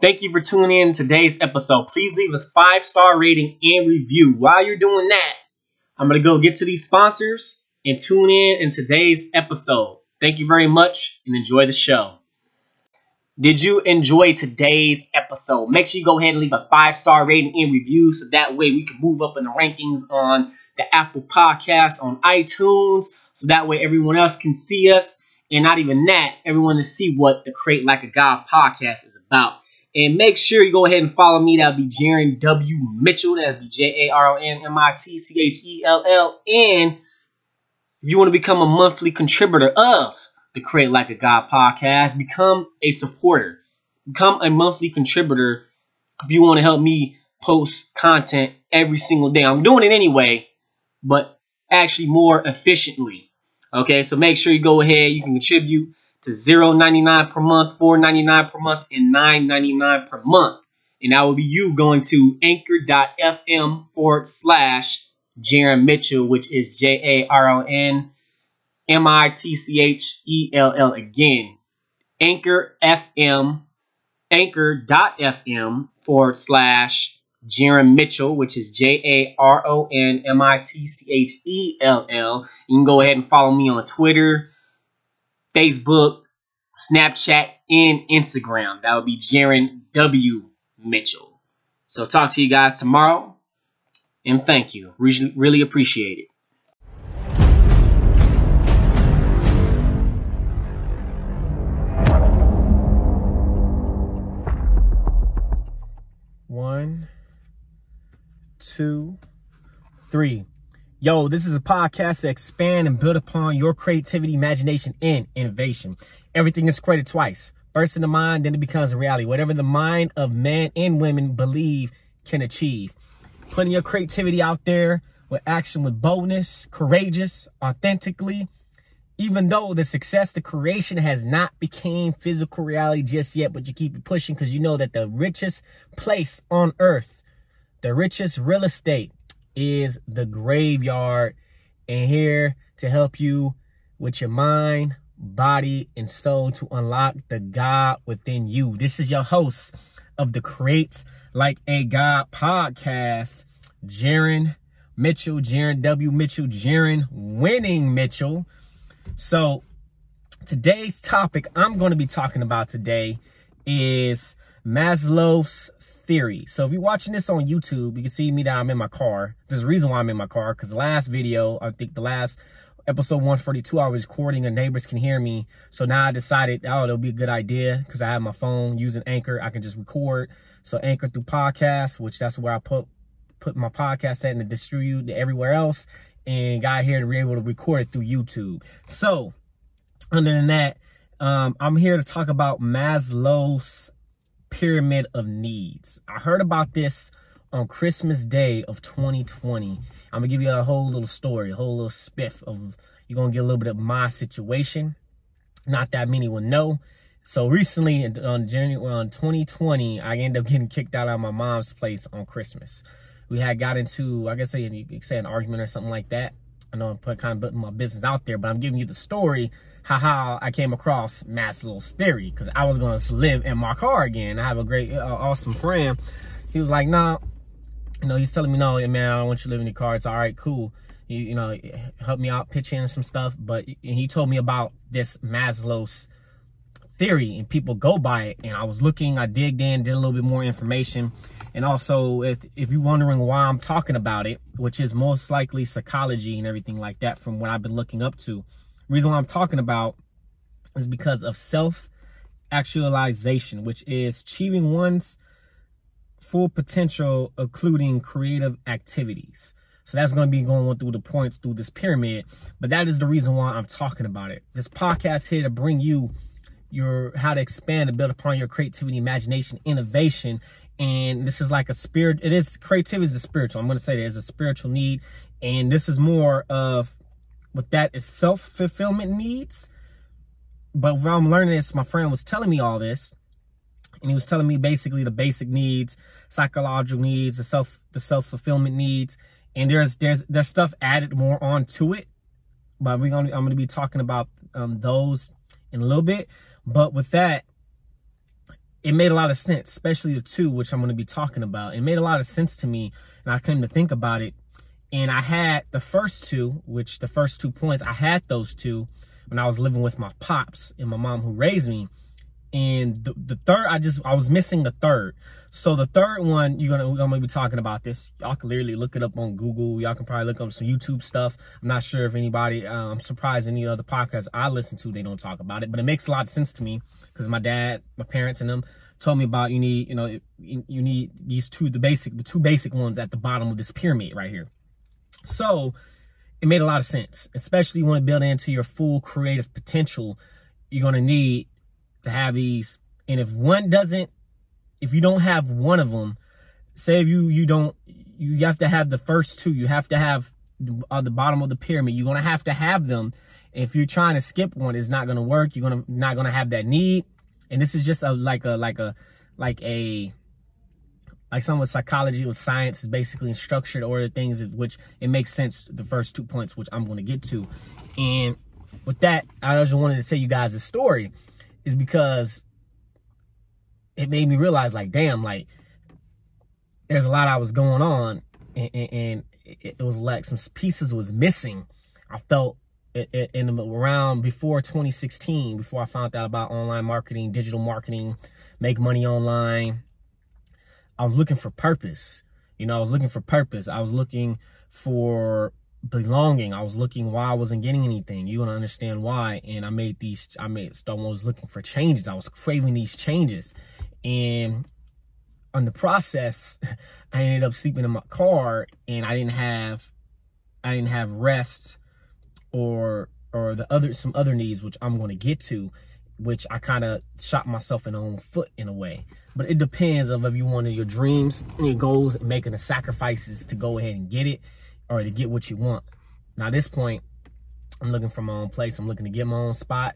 Thank you for tuning in today's episode. Please leave us five star rating and review. While you're doing that, I'm gonna go get to these sponsors and tune in in today's episode. Thank you very much and enjoy the show. Did you enjoy today's episode? Make sure you go ahead and leave a five star rating and review so that way we can move up in the rankings on the Apple Podcast, on iTunes, so that way everyone else can see us. And not even that, everyone to see what the Create Like a God podcast is about. And make sure you go ahead and follow me. That'll be Jaron W. Mitchell. That'll be J A R O N M I T C H E L L. And you want to become a monthly contributor of the Create Like a God podcast, become a supporter. Become a monthly contributor if you want to help me post content every single day. I'm doing it anyway, but actually more efficiently. Okay, so make sure you go ahead. You can contribute to 0.99 per month, $4.99 per month, and $9.99 per month. And that will be you going to anchor.fm forward slash Jaron Mitchell, which is J A R O N M I T C H E L L again. Anchor FM, anchor.fm forward slash Jaron Mitchell, which is J A R O N M I T C H E L L. You can go ahead and follow me on Twitter, Facebook, Snapchat, and Instagram. That would be Jaron W. Mitchell. So talk to you guys tomorrow. And thank you. Really, really appreciate it. One, two, three. Yo, this is a podcast to expand and build upon your creativity, imagination, and innovation. Everything is created twice. First in the mind, then it becomes a reality. Whatever the mind of men and women believe can achieve. Putting your creativity out there with action, with boldness, courageous, authentically. Even though the success, the creation has not became physical reality just yet, but you keep pushing because you know that the richest place on earth, the richest real estate, is the graveyard and here to help you with your mind, body, and soul to unlock the God within you. This is your host of the Create Like a God podcast, Jaron Mitchell, Jaron W. Mitchell, Jaron Winning Mitchell. So today's topic I'm going to be talking about today is Maslow's theory. So if you're watching this on YouTube, you can see me that I'm in my car. There's a reason why I'm in my car because the last video, I think the last episode 142, I was recording and neighbors can hear me. So now I decided, oh, it'll be a good idea because I have my phone using Anchor. I can just record. So Anchor through podcast, which that's where I put put my podcast at and to distribute everywhere else. And got here to be able to record it through YouTube. So other than that, um, I'm here to talk about Maslow's pyramid of needs. I heard about this on Christmas Day of 2020. I'm gonna give you a whole little story, a whole little spiff of you're gonna get a little bit of my situation. Not that many will know. So recently on January on 2020, I ended up getting kicked out of my mom's place on Christmas. We had got into, I guess you could say an argument or something like that. I know I'm putting kind of putting my business out there, but I'm giving you the story how I came across Maslow's theory because I was going to live in my car again. I have a great, uh, awesome friend. He was like, nah, you know, he's telling me, no, man, I don't want you to live in your car. It's all right, cool. You, you know, help me out, pitch in some stuff. But he told me about this Maslow's theory and people go by it. And I was looking, I digged in, did a little bit more information. And also, if, if you're wondering why I'm talking about it, which is most likely psychology and everything like that from what I've been looking up to, reason why I'm talking about is because of self actualization, which is achieving one's full potential, including creative activities. So that's going to be going through the points through this pyramid. But that is the reason why I'm talking about it. This podcast here to bring you your how to expand and build upon your creativity, imagination, innovation. And this is like a spirit. It is creativity is a spiritual. I'm going to say there's a spiritual need. And this is more of what that is self-fulfillment needs. But when I'm learning this, my friend was telling me all this. And he was telling me basically the basic needs, psychological needs, the self the self-fulfillment needs. And there's there's there's stuff added more on to it. But we're gonna I'm gonna be talking about um, those in a little bit. But with that, it made a lot of sense, especially the two, which I'm going to be talking about. It made a lot of sense to me, and I came to think about it. And I had the first two, which the first two points, I had those two when I was living with my pops and my mom who raised me. And the, the third, I just, I was missing the third. So the third one, you're gonna, we're gonna be talking about this. Y'all can literally look it up on Google. Y'all can probably look up some YouTube stuff. I'm not sure if anybody, uh, I'm surprised any other podcasts I listen to, they don't talk about it, but it makes a lot of sense to me because my dad, my parents and them told me about, you need, you know, you need these two, the basic, the two basic ones at the bottom of this pyramid right here. So it made a lot of sense, especially when to build into your full creative potential. You're going to need to have these. And if one doesn't, if you don't have one of them, say if you, you don't, you have to have the first two, you have to have at uh, the bottom of the pyramid, you're going to have to have them. If you're trying to skip one, it's not going to work. You're going to, not going to have that need. And this is just a, like a, like a, like a, like some with psychology with science is basically in structured order things which it makes sense the first two points which i'm going to get to. And with that i just wanted to tell you guys a story is because it made me realize like damn like there's a lot i was going on and, and, and it, was like some pieces was missing. I felt in around before 2016 before i found out about online marketing digital marketing make money online I was looking for purpose. You know, I was looking for purpose. I was looking for belonging. I was looking why I wasn't getting anything. You want to understand why. And I made these, I made, I was looking for changes. I was craving these changes. And on the process, I ended up sleeping in my car and I didn't have, I didn't have rest or, or the other, some other needs, which I'm going to get to which I kind of shot myself in the own foot in a way. But it depends of if you wanted your dreams and your goals and making the sacrifices to go ahead and get it or to get what you want. Now, at this point, I'm looking for my own place. I'm looking to get my own spot,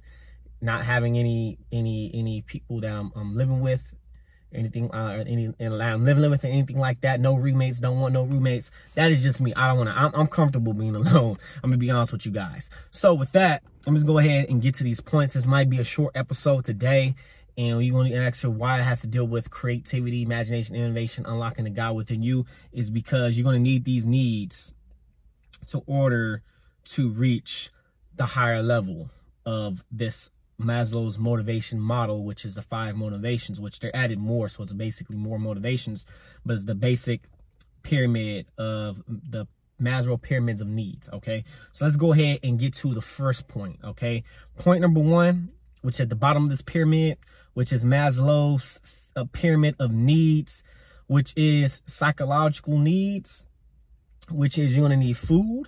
not having any any any people that I'm, I'm living with anything, uh, any, and I'm living with anything like that. No roommates, don't want no roommates. That is just me. I don't want to, I'm, I'm comfortable being alone. I'm to be honest with you guys. So with that, I'm just go ahead and get to these points. This might be a short episode today. And you want to ask her why it has to deal with creativity, imagination, innovation, unlocking the God within you is because you're going to need these needs to order to reach the higher level of this Maslow's motivation model, which is the five motivations, which they're added more. So it's basically more motivations, but it's the basic pyramid of the Maslow pyramids of needs. Okay. So let's go ahead and get to the first point. Okay. Point number one, which at the bottom of this pyramid, which is Maslow's uh, pyramid of needs, which is psychological needs, which is you're to need food,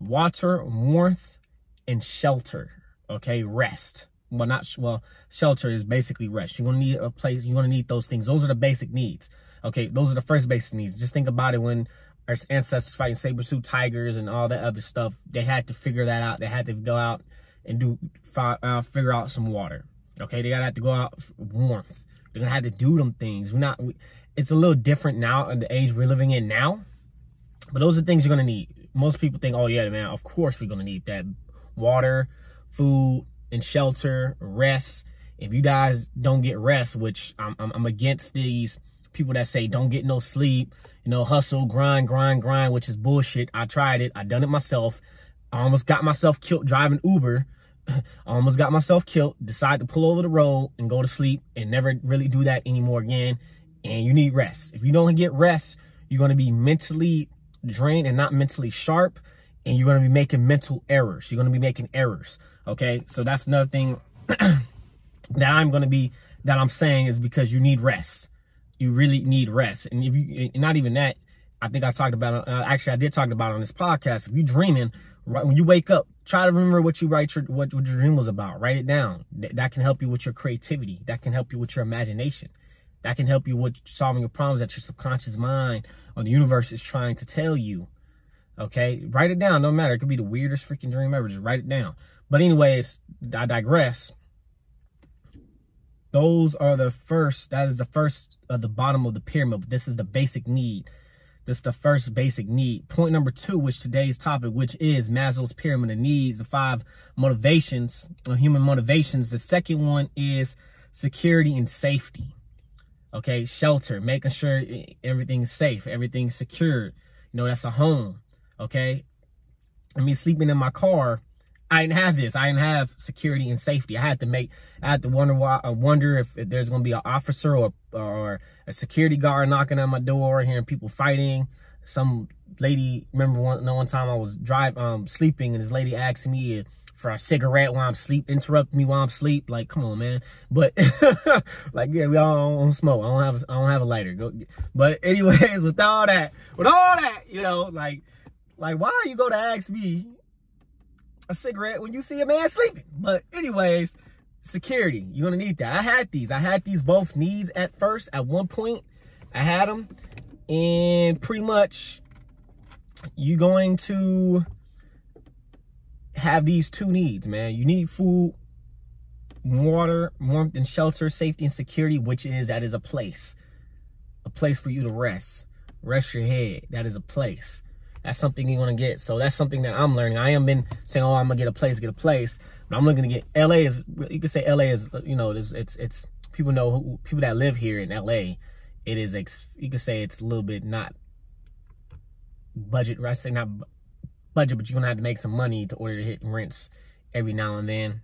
water, warmth, and shelter. Okay. Rest. Well not well shelter is basically rest. You're gonna need a place you're gonna need those things. Those are the basic needs okay? Those are the first basic needs. Just think about it when our ancestors fighting saber tooth tigers and all that other stuff they had to figure that out. They had to go out and do uh, figure out some water okay they gotta have to go out warmth they're gonna have to do them things we're not we, it's a little different now in the age we're living in now but those are things you're gonna need most people think oh yeah man of course we're gonna need that water food and shelter, rest. If you guys don't get rest, which I'm, I'm, I'm against these people that say don't get no sleep, you know, hustle, grind, grind, grind, which is bullshit. I tried it. I done it myself. I almost got myself killed driving Uber. I almost got myself killed. decide to pull over the road and go to sleep and never really do that anymore again. And you need rest. If you don't get rest, you're going to be mentally drained and not mentally sharp. And you're going to be making mental errors. You're going to be making errors. Okay, so that's another thing that I'm going to be, that I'm saying is because you need rest. You really need rest. And if you, not even that, I think I talked about, uh, actually I did talk about on this podcast. If you're dreaming, right when you wake up, try to remember what you write your, what, what your dream was about. Write it down. That, that can help you with your creativity. That can help you with your imagination. That can help you with solving your problems that your subconscious mind or the universe is trying to tell you. Okay, write it down. No matter. It could be the weirdest freaking dream ever. Just write it down. But anyways, I digress. Those are the first, that is the first of the bottom of the pyramid. But this is the basic need. This is the first basic need. Point number two, which today's topic, which is Maslow's pyramid of needs, the five motivations, or human motivations. The second one is security and safety. Okay, shelter, making sure everything's safe, everything's secure. You know, that's a home. Okay, I mean, sleeping in my car, I didn't have this. I didn't have security and safety. I had to make, I had to wonder why, I wonder if, if there's going to be an officer or, or a security guard knocking on my door, hearing people fighting. Some lady, remember one, no one time I was drive, um, sleeping and this lady asked me for a cigarette while I'm sleep, interrupt me while I'm sleep. Like, come on, man. But like, yeah, we all don't smoke. I don't have, I don't have a lighter. Go, but anyways, with all that, with all that, you know, like, like, why you go to ask me a cigarette when you see a man sleeping? But anyways, security, you're gonna need that. I had these. I had these both needs at first. At one point, I had them, and pretty much, you're going to have these two needs, man. You need food, water, warmth and shelter, safety and security, which is that is a place, a place for you to rest, rest your head. That is a place. That's something you're gonna get. So that's something that I'm learning. I am been saying, oh, I'm gonna get a place, get a place, but I'm looking to get. LA is you can say LA is you know it's it's, it's people know who, people that live here in LA. It is you can say it's a little bit not budget. Right? Say not budget, but you're gonna have to make some money to order to hit rents every now and then.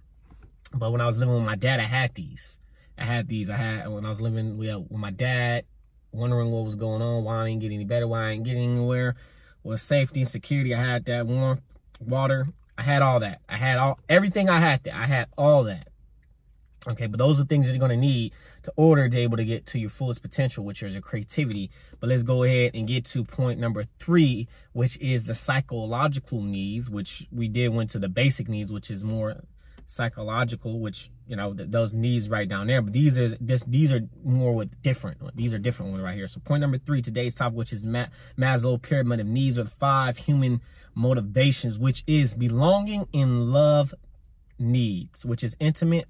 But when I was living with my dad, I had these. I had these. I had when I was living with, with my dad, wondering what was going on, why I ain't getting any better, why I ain't getting anywhere was safety, and security. I had that warmth, water. I had all that. I had all everything I had that. I had all that. Okay, but those are things that you're gonna need to order to be able to get to your fullest potential, which is your creativity. But let's go ahead and get to point number three, which is the psychological needs, which we did went to the basic needs, which is more psychological, which you know th those needs right down there. But these are this these are more with different. Uh, these are different ones right here. So point number three, today's topic, which is Ma Maslow pyramid of needs, or the five human motivations, which is belonging in love needs, which is intimate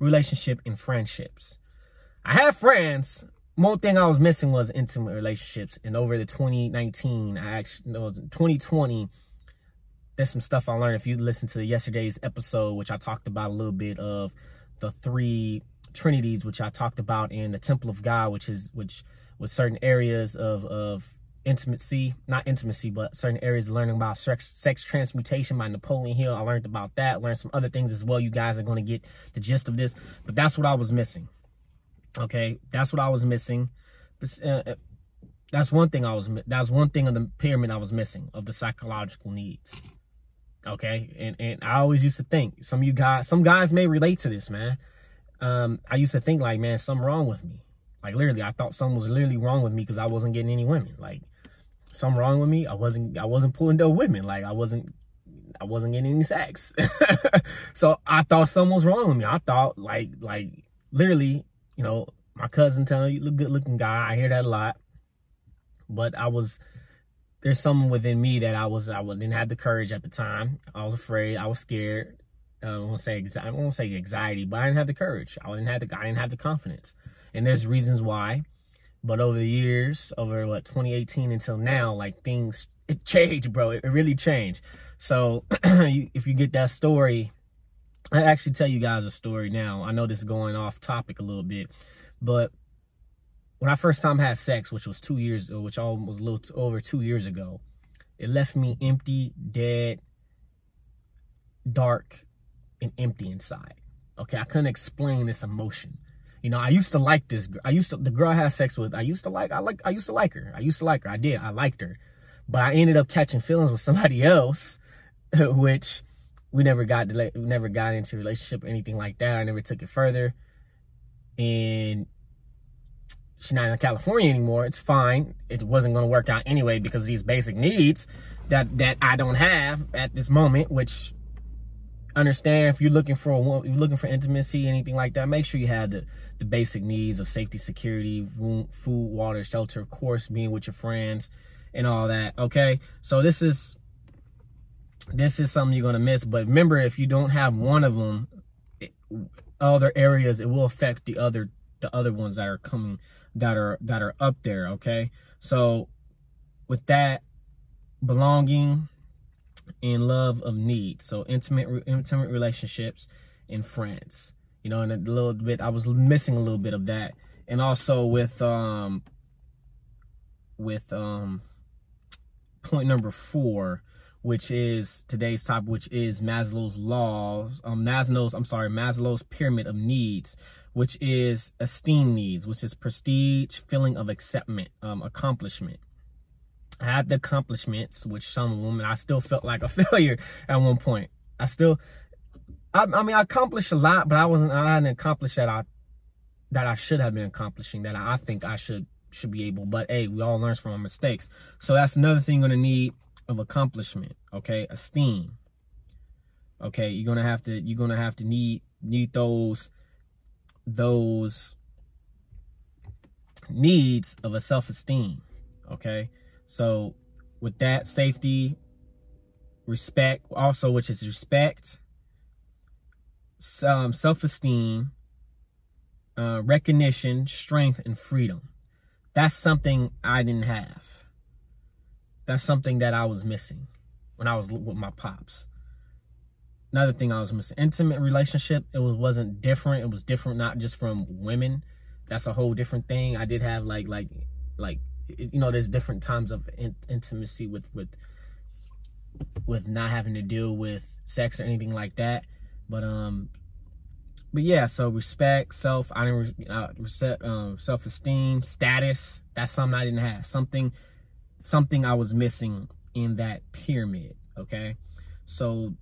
relationship and friendships. I have friends. One thing I was missing was intimate relationships. And over the 2019, I actually no, 2020 there's some stuff I learned if you listen to yesterday's episode, which I talked about a little bit of the three trinities, which I talked about in the Temple of God, which is which was certain areas of of intimacy, not intimacy, but certain areas learning about sex, sex transmutation by Napoleon Hill. I learned about that, learned some other things as well. You guys are going to get the gist of this, but that's what I was missing. Okay, that's what I was missing. Uh, uh, that's one thing I was. That's one thing of the pyramid I was missing of the psychological needs. Okay. And, and I always used to think some of you guys, some guys may relate to this, man. Um, I used to think like, man, something wrong with me. Like literally, I thought something was literally wrong with me because I wasn't getting any women. Like something wrong with me. I wasn't, I wasn't pulling dope women. Like I wasn't, I wasn't getting any sex. so I thought something was wrong with me. I thought like, like literally, you know, my cousin telling you, look good looking guy. I hear that a lot. But I was, there's something within me that I was I didn't have the courage at the time. I was afraid. I was scared. Uh, I won't say I won't say anxiety, but I didn't have the courage. I didn't have the I didn't have the confidence. And there's reasons why. But over the years, over what 2018 until now, like things it changed, bro. It, it really changed. So if you get that story, I actually tell you guys a story now. I know this is going off topic a little bit, but when I first time had sex, which was two years, uh, which almost a little over two years ago, it left me empty, dead, dark, and empty inside. Okay, I couldn't explain this emotion. You know, I used to like this. I used to the girl I had sex with. I used to like. I like. I used to like her. I used to like her. I did. I liked her, but I ended up catching feelings with somebody else, which we never got. We never got into a relationship or anything like that. I never took it further, and she's not in California anymore. It's fine. It wasn't going to work out anyway because these basic needs that that I don't have at this moment, which understand if you're looking for a, you're looking for intimacy, anything like that, make sure you have the the basic needs of safety, security, food, water, shelter, of course, being with your friends and all that. Okay, so this is this is something you're gonna miss. But remember, if you don't have one of them, it, other areas, it will affect the other the other ones that are coming that are that are up there okay? So with that belonging and love of need. So intimate intimate relationships in france. You know and a little bit i was missing a little bit of that. And also with um with um point number four, which is today's topic, which is Maslow's laws, um, Maslow's, I'm sorry, Maslow's pyramid of needs, which is esteem needs, which is prestige, feeling of acceptance, um, accomplishment. I had the accomplishments, which some and I still felt like a failure at one point. I still, I, I mean, I accomplished a lot, but I wasn't, I hadn't accomplished that I, that I should have been accomplishing, that I think I should should be able. But hey, we all learn from our mistakes. So that's another thing you're gonna need of accomplishment. Okay, esteem. Okay, you're gonna have to you're gonna have to need need those those needs of a self-esteem. Okay, so with that safety, respect, also which is respect, um, self-esteem, uh, recognition, strength, and freedom. That's something I didn't have. That's something that I was missing when I was with my pops. Another thing I was missing, intimate relationship, it was, wasn't different. It was different not just from women. That's a whole different thing. I did have like, like, like, you know, there's different times of in intimacy with, with, with not having to deal with sex or anything like that. But, um, but yeah, so respect, self, I didn't uh, um, self esteem, status. That's something I didn't have. Something, something I was missing in that pyramid. Okay, so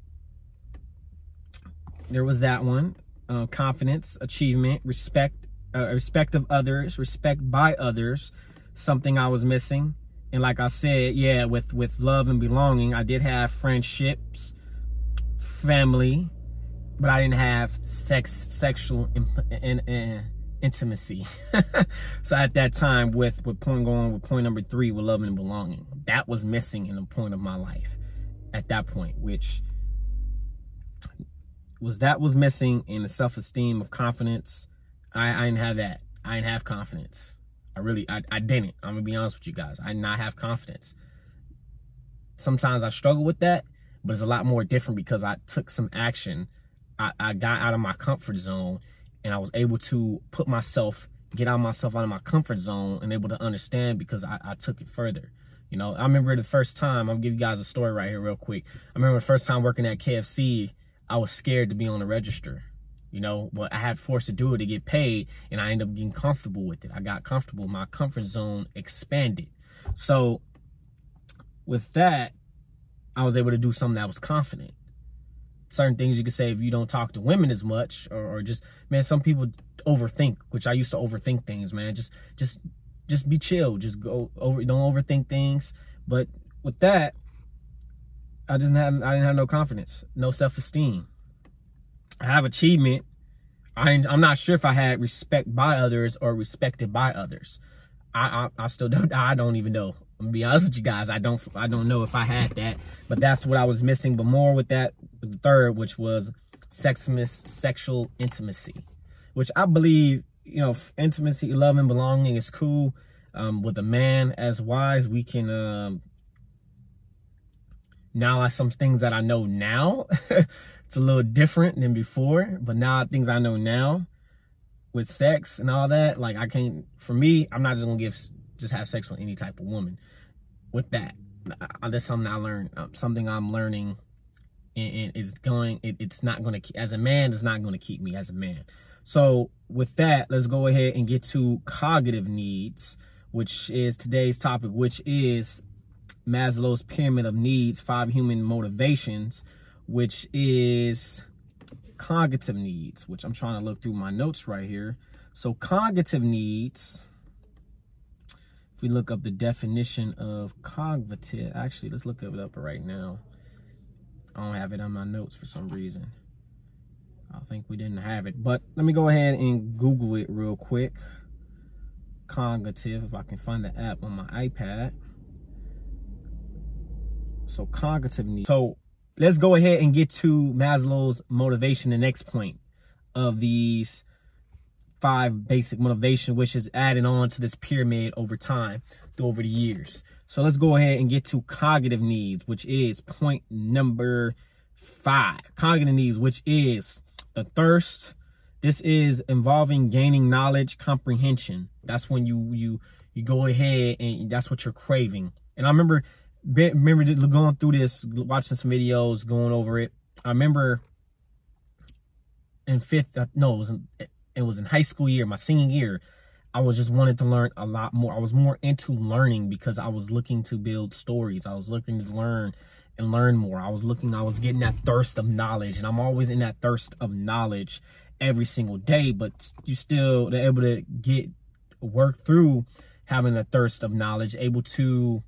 there was that one. Uh, confidence, achievement, respect, uh, respect of others, respect by others. Something I was missing. And like I said, yeah, with with love and belonging, I did have friendships, family, but I didn't have sex, sexual and, in, in, intimacy. so at that time, with with point going with point number three, with loving and belonging, that was missing in the point of my life at that point, which was that was missing in the self esteem of confidence. I, I didn't have that. I didn't have confidence. I really, I, I didn't. I'm gonna be honest with you guys. I did not have confidence. Sometimes I struggle with that, but it's a lot more different because I took some action I, I got out of my comfort zone and I was able to put myself, get out myself out of my comfort zone and able to understand because I, I took it further. You know, I remember the first time, I'll give you guys a story right here real quick. I remember the first time working at KFC, I was scared to be on the register. You know, but I had forced to do it to get paid and I ended up getting comfortable with it. I got comfortable. My comfort zone expanded. So with that, I was able to do something that was confident certain things you could say if you don't talk to women as much or, or just man some people overthink which i used to overthink things man. Just just just be chill. Just go over don't overthink things. But with that i just had i didn't have no confidence no self-esteem. I have achievement. I, i'm not sure if i had respect by others or respected by others. I i, I still don't i don't even know. I'm be honest with you guys. I don't I don't know if I had that, but that's what I was missing. But more with that the third, which was sexless sexual intimacy, which I believe you know intimacy, love, and belonging is cool. Um, with a man as wise, we can um, now I some things that I know now. it's a little different than before, but now things I know now with sex and all that, like I can't. For me, I'm not just gonna give just have sex with any type of woman. With that, that's something I learned. Um, something I'm learning, and, and it's going. It, it's not going to as a man. It's not going to keep me as a man. So with that, let's go ahead and get to cognitive needs, which is today's topic, which is Maslow's pyramid of needs, five human motivations, which is cognitive needs, which I'm trying to look through my notes right here. So cognitive needs if we look up the definition of cognitive, actually, let's look it up right now. I don't have it on my notes for some reason. I think we didn't have it, but let me go ahead and Google it real quick. Cognitive, if I can find the app on my iPad. So cognitive needs. So let's go ahead and get to Maslow's motivation, the next point of these five basic motivation, which is adding on to this pyramid over time, over the years. So let's go ahead and get to cognitive needs, which is point number five. Cognitive needs, which is the thirst, This is involving gaining knowledge, comprehension. That's when you you you go ahead and that's what you're craving. And I remember remember going through this, watching some videos, going over it. I remember in fifth, uh, no, it was in, it was in high school year, my senior year. I was just wanted to learn a lot more. I was more into learning because I was looking to build stories. I was looking to learn and learn more. I was looking, I was getting that thirst of knowledge, and I'm always in that thirst of knowledge every single day. But you still able to get work through having the thirst of knowledge, able to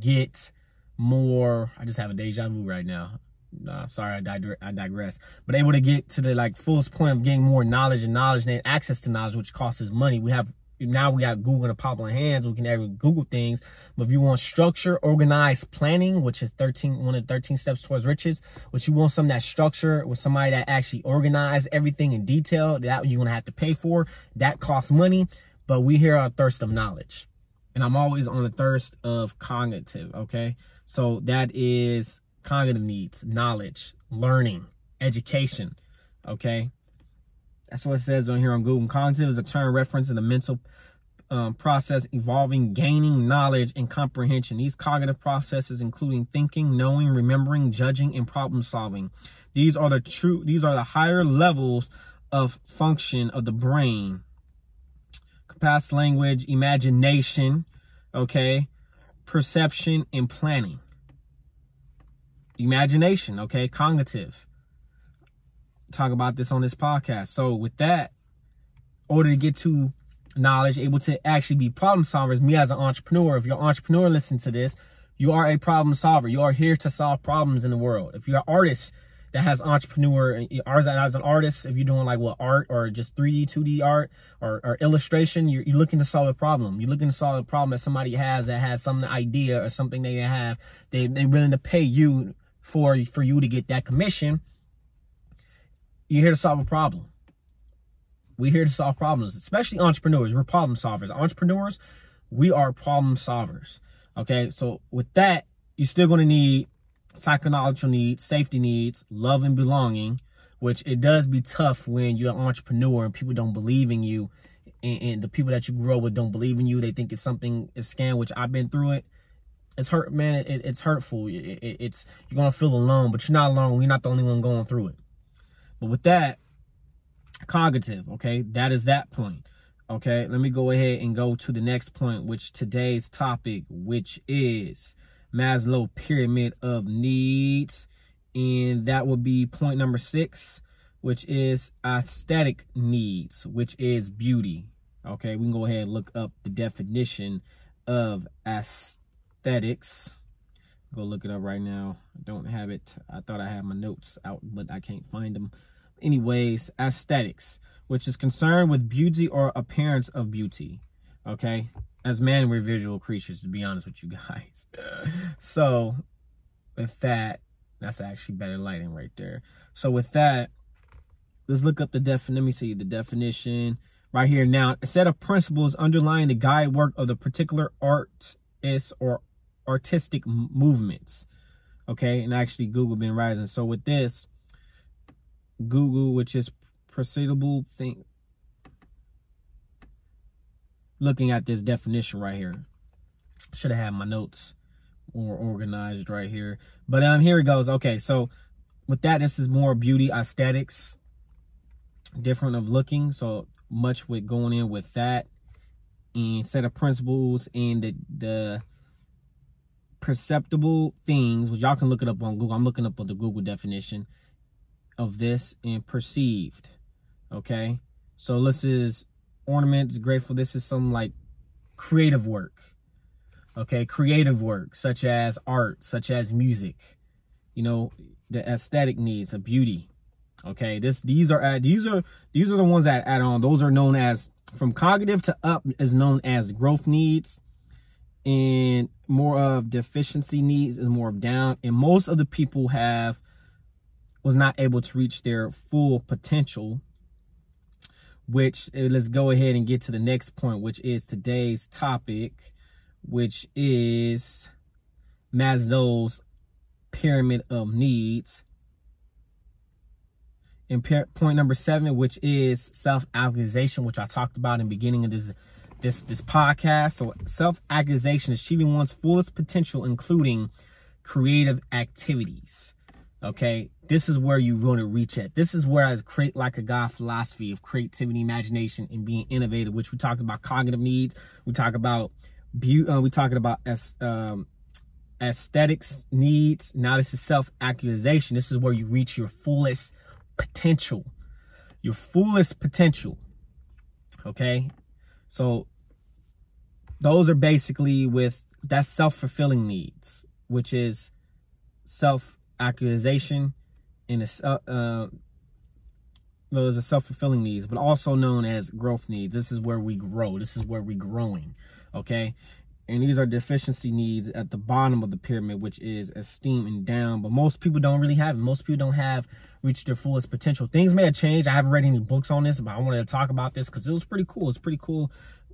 get more. I just have a deja vu right now. Uh, sorry, I, I digress. But able to get to the like fullest point of getting more knowledge and knowledge and access to knowledge, which costs us money. We have now we got Google the palm of our hands. We can ever Google things. But if you want structure, organized planning, which is 13, one of the 13 steps towards riches, which you want some that structure with somebody that actually organize everything in detail, that you're going to have to pay for. That costs money. But we here are thirst of knowledge. And I'm always on the thirst of cognitive. Okay. So that is cognitive needs, knowledge, learning, education. Okay. That's what it says on here on Google. Cognitive is a term referencing the mental um, process involving gaining knowledge and comprehension. These cognitive processes, including thinking, knowing, remembering, judging, and problem solving. These are the true. These are the higher levels of function of the brain. Capacity, language, imagination, okay, perception, and planning. Imagination, okay, cognitive talk about this on this podcast. So with that, order to get to knowledge, able to actually be problem solvers, me as an entrepreneur, if you're an entrepreneur listen to this, you are a problem solver. You are here to solve problems in the world. If you're an artist that has entrepreneur, as an artist, if you're doing like what art or just 3D, 2D art or, or illustration, you're, you're, looking to solve a problem. You're looking to solve a problem that somebody has that has some idea or something they have. They, they're willing to pay you for, for you to get that commission you're here to solve a problem. We're here to solve problems, especially entrepreneurs. We're problem solvers. Entrepreneurs, we are problem solvers. Okay, so with that, you're still going to need psychological needs, safety needs, love and belonging, which it does be tough when you're an entrepreneur and people don't believe in you. And, and the people that you grow with don't believe in you. They think it's something, a scam, which I've been through it. It's hurt, man. It, it's hurtful. It, it, it's You're to feel alone, but you're not alone. You're not the only one going through it. But with that, cognitive, okay, that is that point. Okay, let me go ahead and go to the next point, which today's topic, which is Maslow pyramid of needs. And that would be point number six, which is aesthetic needs, which is beauty. Okay, we can go ahead and look up the definition of aesthetics. Go look it up right now. I don't have it. I thought I had my notes out, but I can't find them anyways, aesthetics, which is concerned with beauty or appearance of beauty. Okay. As man, we're visual creatures, to be honest with you guys. so, with that, that's actually better lighting right there. So, with that, let's look up the definition. Let me see the definition right here. Now, a set of principles underlying the guide work of the particular artist or artistic movements. Okay. And actually, Google been rising. So, with this, Google, which is proceedable thing. Looking at this definition right here. Should have had my notes more organized right here. But um, here it goes. Okay, so with that, this is more beauty aesthetics. Different of looking. So much with going in with that. And set of principles and the the perceptible things, which y'all can look it up on Google. I'm looking up on the Google definition of this and perceived. Okay. So this is ornaments, grateful. This is some like creative work. Okay. Creative work, such as art, such as music, you know, the aesthetic needs of beauty. Okay. This, these are, uh, these are, these are the ones that add on. Those are known as from cognitive to up is known as growth needs and more of deficiency needs is more of down. And most of the people have was not able to reach their full potential which uh, let's go ahead and get to the next point which is today's topic which is Maslow's pyramid of needs and point number seven, which is self-actualization, which I talked about in the beginning of this this this podcast. So self-actualization, achieving one's fullest potential, including creative activities. Okay, this is where you want to reach at. This is where I create like a God philosophy of creativity, imagination, and being innovative, which we talked about cognitive needs. We talk about beauty. Uh, we talking about as um, aesthetics needs. Now this is self-actualization. This is where you reach your fullest potential. Your fullest potential. Okay, so those are basically with that's self-fulfilling needs, which is self actualization and a, uh, uh, those are self-fulfilling needs, but also known as growth needs. This is where we grow. This is where we're growing. Okay. And these are deficiency needs at the bottom of the pyramid, which is esteem and down. But most people don't really have it. Most people don't have reached their fullest potential. Things may have changed. I haven't read any books on this, but I wanted to talk about this because it was pretty cool. It's pretty cool.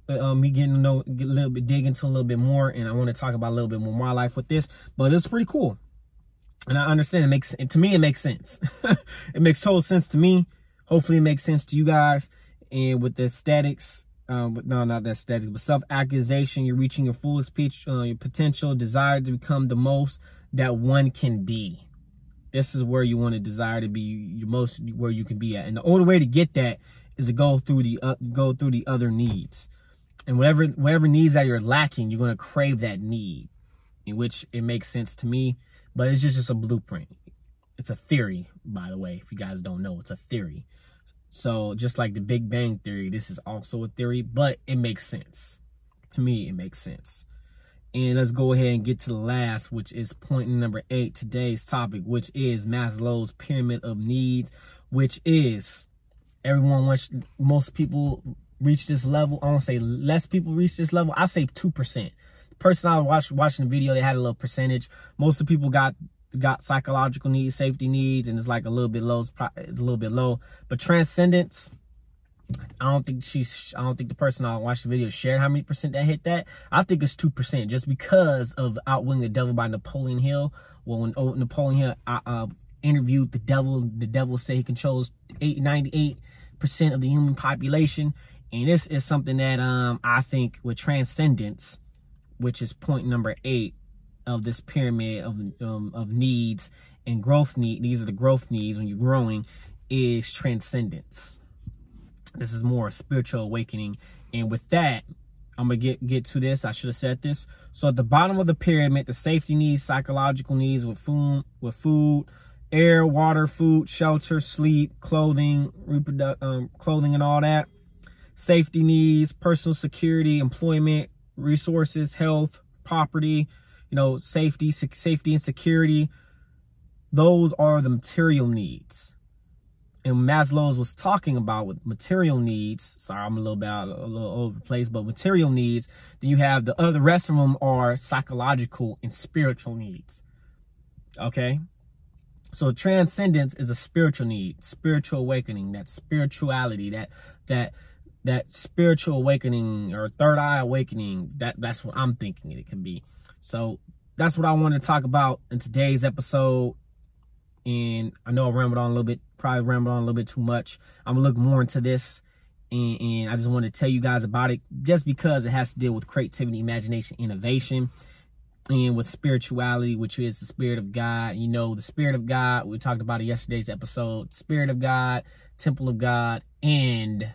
Uh, me getting to know, get a little bit, dig into a little bit more. And I want to talk about a little bit more my life with this, but it's pretty cool. And I understand it makes, to me, it makes sense. it makes total sense to me. Hopefully it makes sense to you guys. And with the aesthetics, um, but no, not that aesthetics, but self-accusation, you're reaching your fullest pitch, uh, your potential, desire to become the most that one can be. This is where you want to desire to be your most, where you can be at. And the only way to get that is to go through the, uh, go through the other needs. And whatever, whatever needs that you're lacking, you're going to crave that need, in which it makes sense to me but it's just, just a blueprint. It's a theory, by the way, if you guys don't know, it's a theory. So just like the Big Bang Theory, this is also a theory, but it makes sense. To me, it makes sense. And let's go ahead and get to the last, which is point number eight, today's topic, which is Maslow's pyramid of needs, which is everyone wants, most people reach this level. I don't say less people reach this level. I say 2% person I watched watching the video, they had a little percentage. Most of the people got got psychological needs, safety needs, and it's like a little bit low. It's a little bit low. But transcendence, I don't think she's. I don't think the person I watched the video shared how many percent that hit that. I think it's two percent, just because of Outwitting the Devil by Napoleon Hill. Well, when oh, Napoleon Hill uh, uh, interviewed the devil, the devil said he controls eight ninety eight percent of the human population, and this is something that um I think with transcendence which is point number eight of this pyramid of um, of needs and growth need. These are the growth needs when you're growing is transcendence. This is more a spiritual awakening. And with that, I'm gonna get get to this. I should have said this. So at the bottom of the pyramid, the safety needs, psychological needs with food, with food, air, water, food, shelter, sleep, clothing, reproduct, um, clothing, and all that. Safety needs, personal security, employment, resources, health, property, you know, safety, safety and security. Those are the material needs. And Maslow's was talking about with material needs. Sorry, I'm a little bit a little over the place, but material needs. Then you have the other rest of them are psychological and spiritual needs. Okay. So transcendence is a spiritual need, spiritual awakening, that spirituality, that that that spiritual awakening or third eye awakening. That that's what I'm thinking it can be. So that's what I wanted to talk about in today's episode. And I know I rambled on a little bit, probably rambled on a little bit too much. I'm gonna look more into this. And, and I just wanted to tell you guys about it just because it has to deal with creativity, imagination, innovation, and with spirituality, which is the spirit of God. You know, the spirit of God, we talked about it yesterday's episode, spirit of God, temple of God, and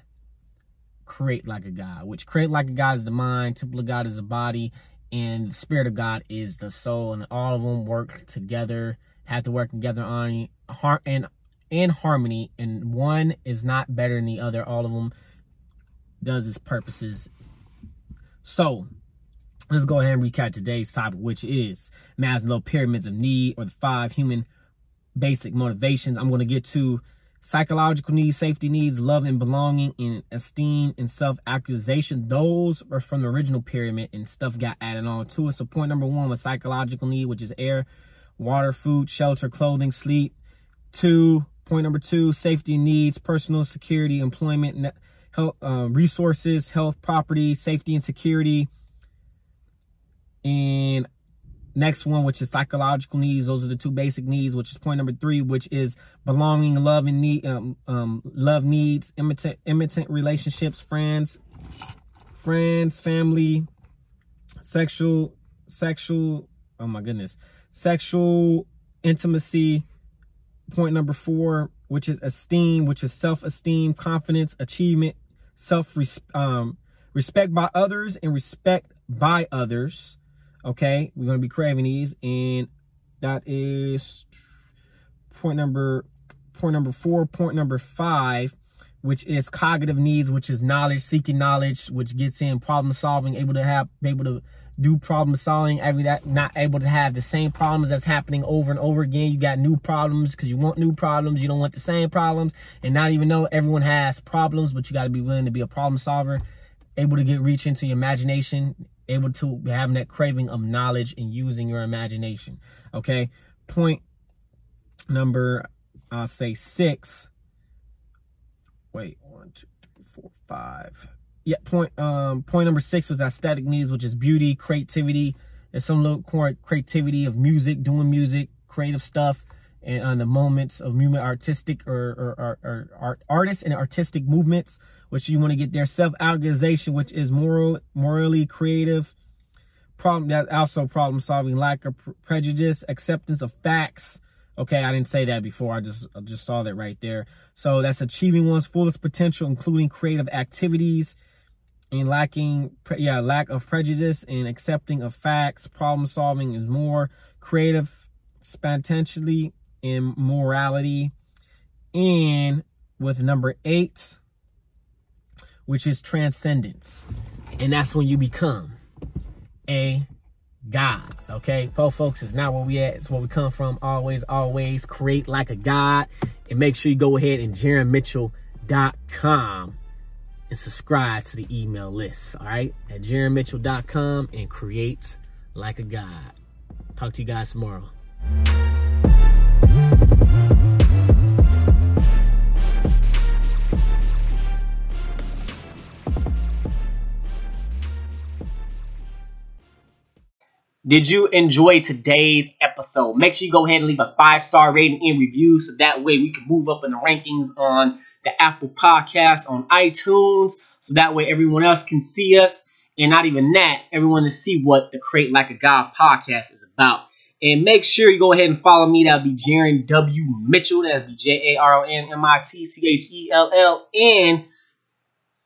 create like a God, which create like a God is the mind, temple of God is the body, and the spirit of God is the soul, and all of them work together, have to work together on and in harmony, and one is not better than the other. All of them does its purposes. So let's go ahead and recap today's topic, which is Maslow pyramids of need or the five human basic motivations. I'm going to get to psychological needs, safety needs, love and belonging, and esteem and self-accusation. Those are from the original pyramid and stuff got added on to it. So point number one was psychological need, which is air, water, food, shelter, clothing, sleep. Two, point number two, safety needs, personal security, employment, health, uh, resources, health, property, safety and security. And next one, which is psychological needs. Those are the two basic needs, which is point number three, which is belonging, love, and need, um, um, love needs, imitant, imitant relationships, friends, friends, family, sexual, sexual, oh my goodness, sexual intimacy. Point number four, which is esteem, which is self-esteem, confidence, achievement, self um, respect by others and respect by others. Okay, we're gonna be craving these, and that is point number point number four. Point number five, which is cognitive needs, which is knowledge, seeking knowledge, which gets in problem solving, able to have, able to do problem solving, every that not able to have the same problems that's happening over and over again. You got new problems because you want new problems. You don't want the same problems, and not even know everyone has problems, but you got to be willing to be a problem solver, able to get reach into your imagination, able to having that craving of knowledge and using your imagination. Okay, point number I'll say six. Wait, one, two, three, four, five yeah, point um point number six was aesthetic needs, which is beauty, creativity, and some little creativity of music, doing music, creative stuff, and on the moments of movement, artistic or or, or, or art, artists and artistic movements, which you want to get their self-actualization, which is moral, morally creative. Problem that also problem solving, lack of prejudice, acceptance of facts. Okay, I didn't say that before. I just I just saw that right there. So that's achieving one's fullest potential, including creative activities and lacking yeah lack of prejudice and accepting of facts problem solving is more creative spontaneously in morality and with number eight which is transcendence. And that's when you become a god okay? Po folks is not where we at. It's where we come from. Always always create like a god. And make sure you go ahead and jaronmitchell.com and subscribe to the email list, all right, at jaronmitchell.com and create like a god. Talk to you guys tomorrow. Did you enjoy today's episode? Make sure you go ahead and leave a five star rating and review so that way we can move up in the rankings on the Apple Podcast, on iTunes, so that way everyone else can see us. And not even that, everyone to see what the Create Like a God podcast is about. And make sure you go ahead and follow me. That'll be Jaron W. Mitchell. That'll be J A R O N M I T C H E L L. And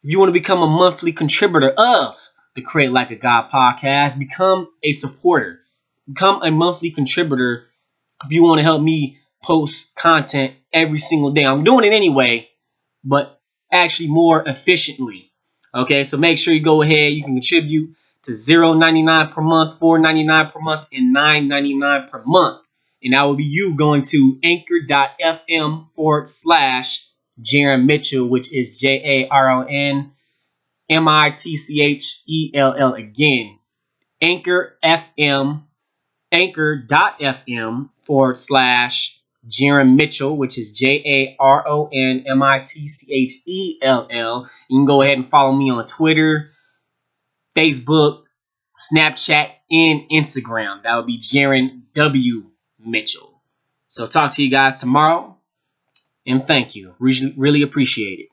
if you want to become a monthly contributor of the Create Like a God podcast. Become a supporter. Become a monthly contributor if you want to help me post content every single day. I'm doing it anyway, but actually more efficiently. Okay, so make sure you go ahead. You can contribute to 0.99 per month, $4.99 per month, and $9.99 per month. And that will be you going to anchor.fm forward slash Jaron Mitchell, which is J A R O N M I T C H E L L again. Anchor FM, anchor.fm forward slash Jaron Mitchell, which is J A R O N M I T C H E L L. You can go ahead and follow me on Twitter, Facebook, Snapchat, and Instagram. That would be Jaron W. Mitchell. So talk to you guys tomorrow, and thank you. Really, really appreciate it.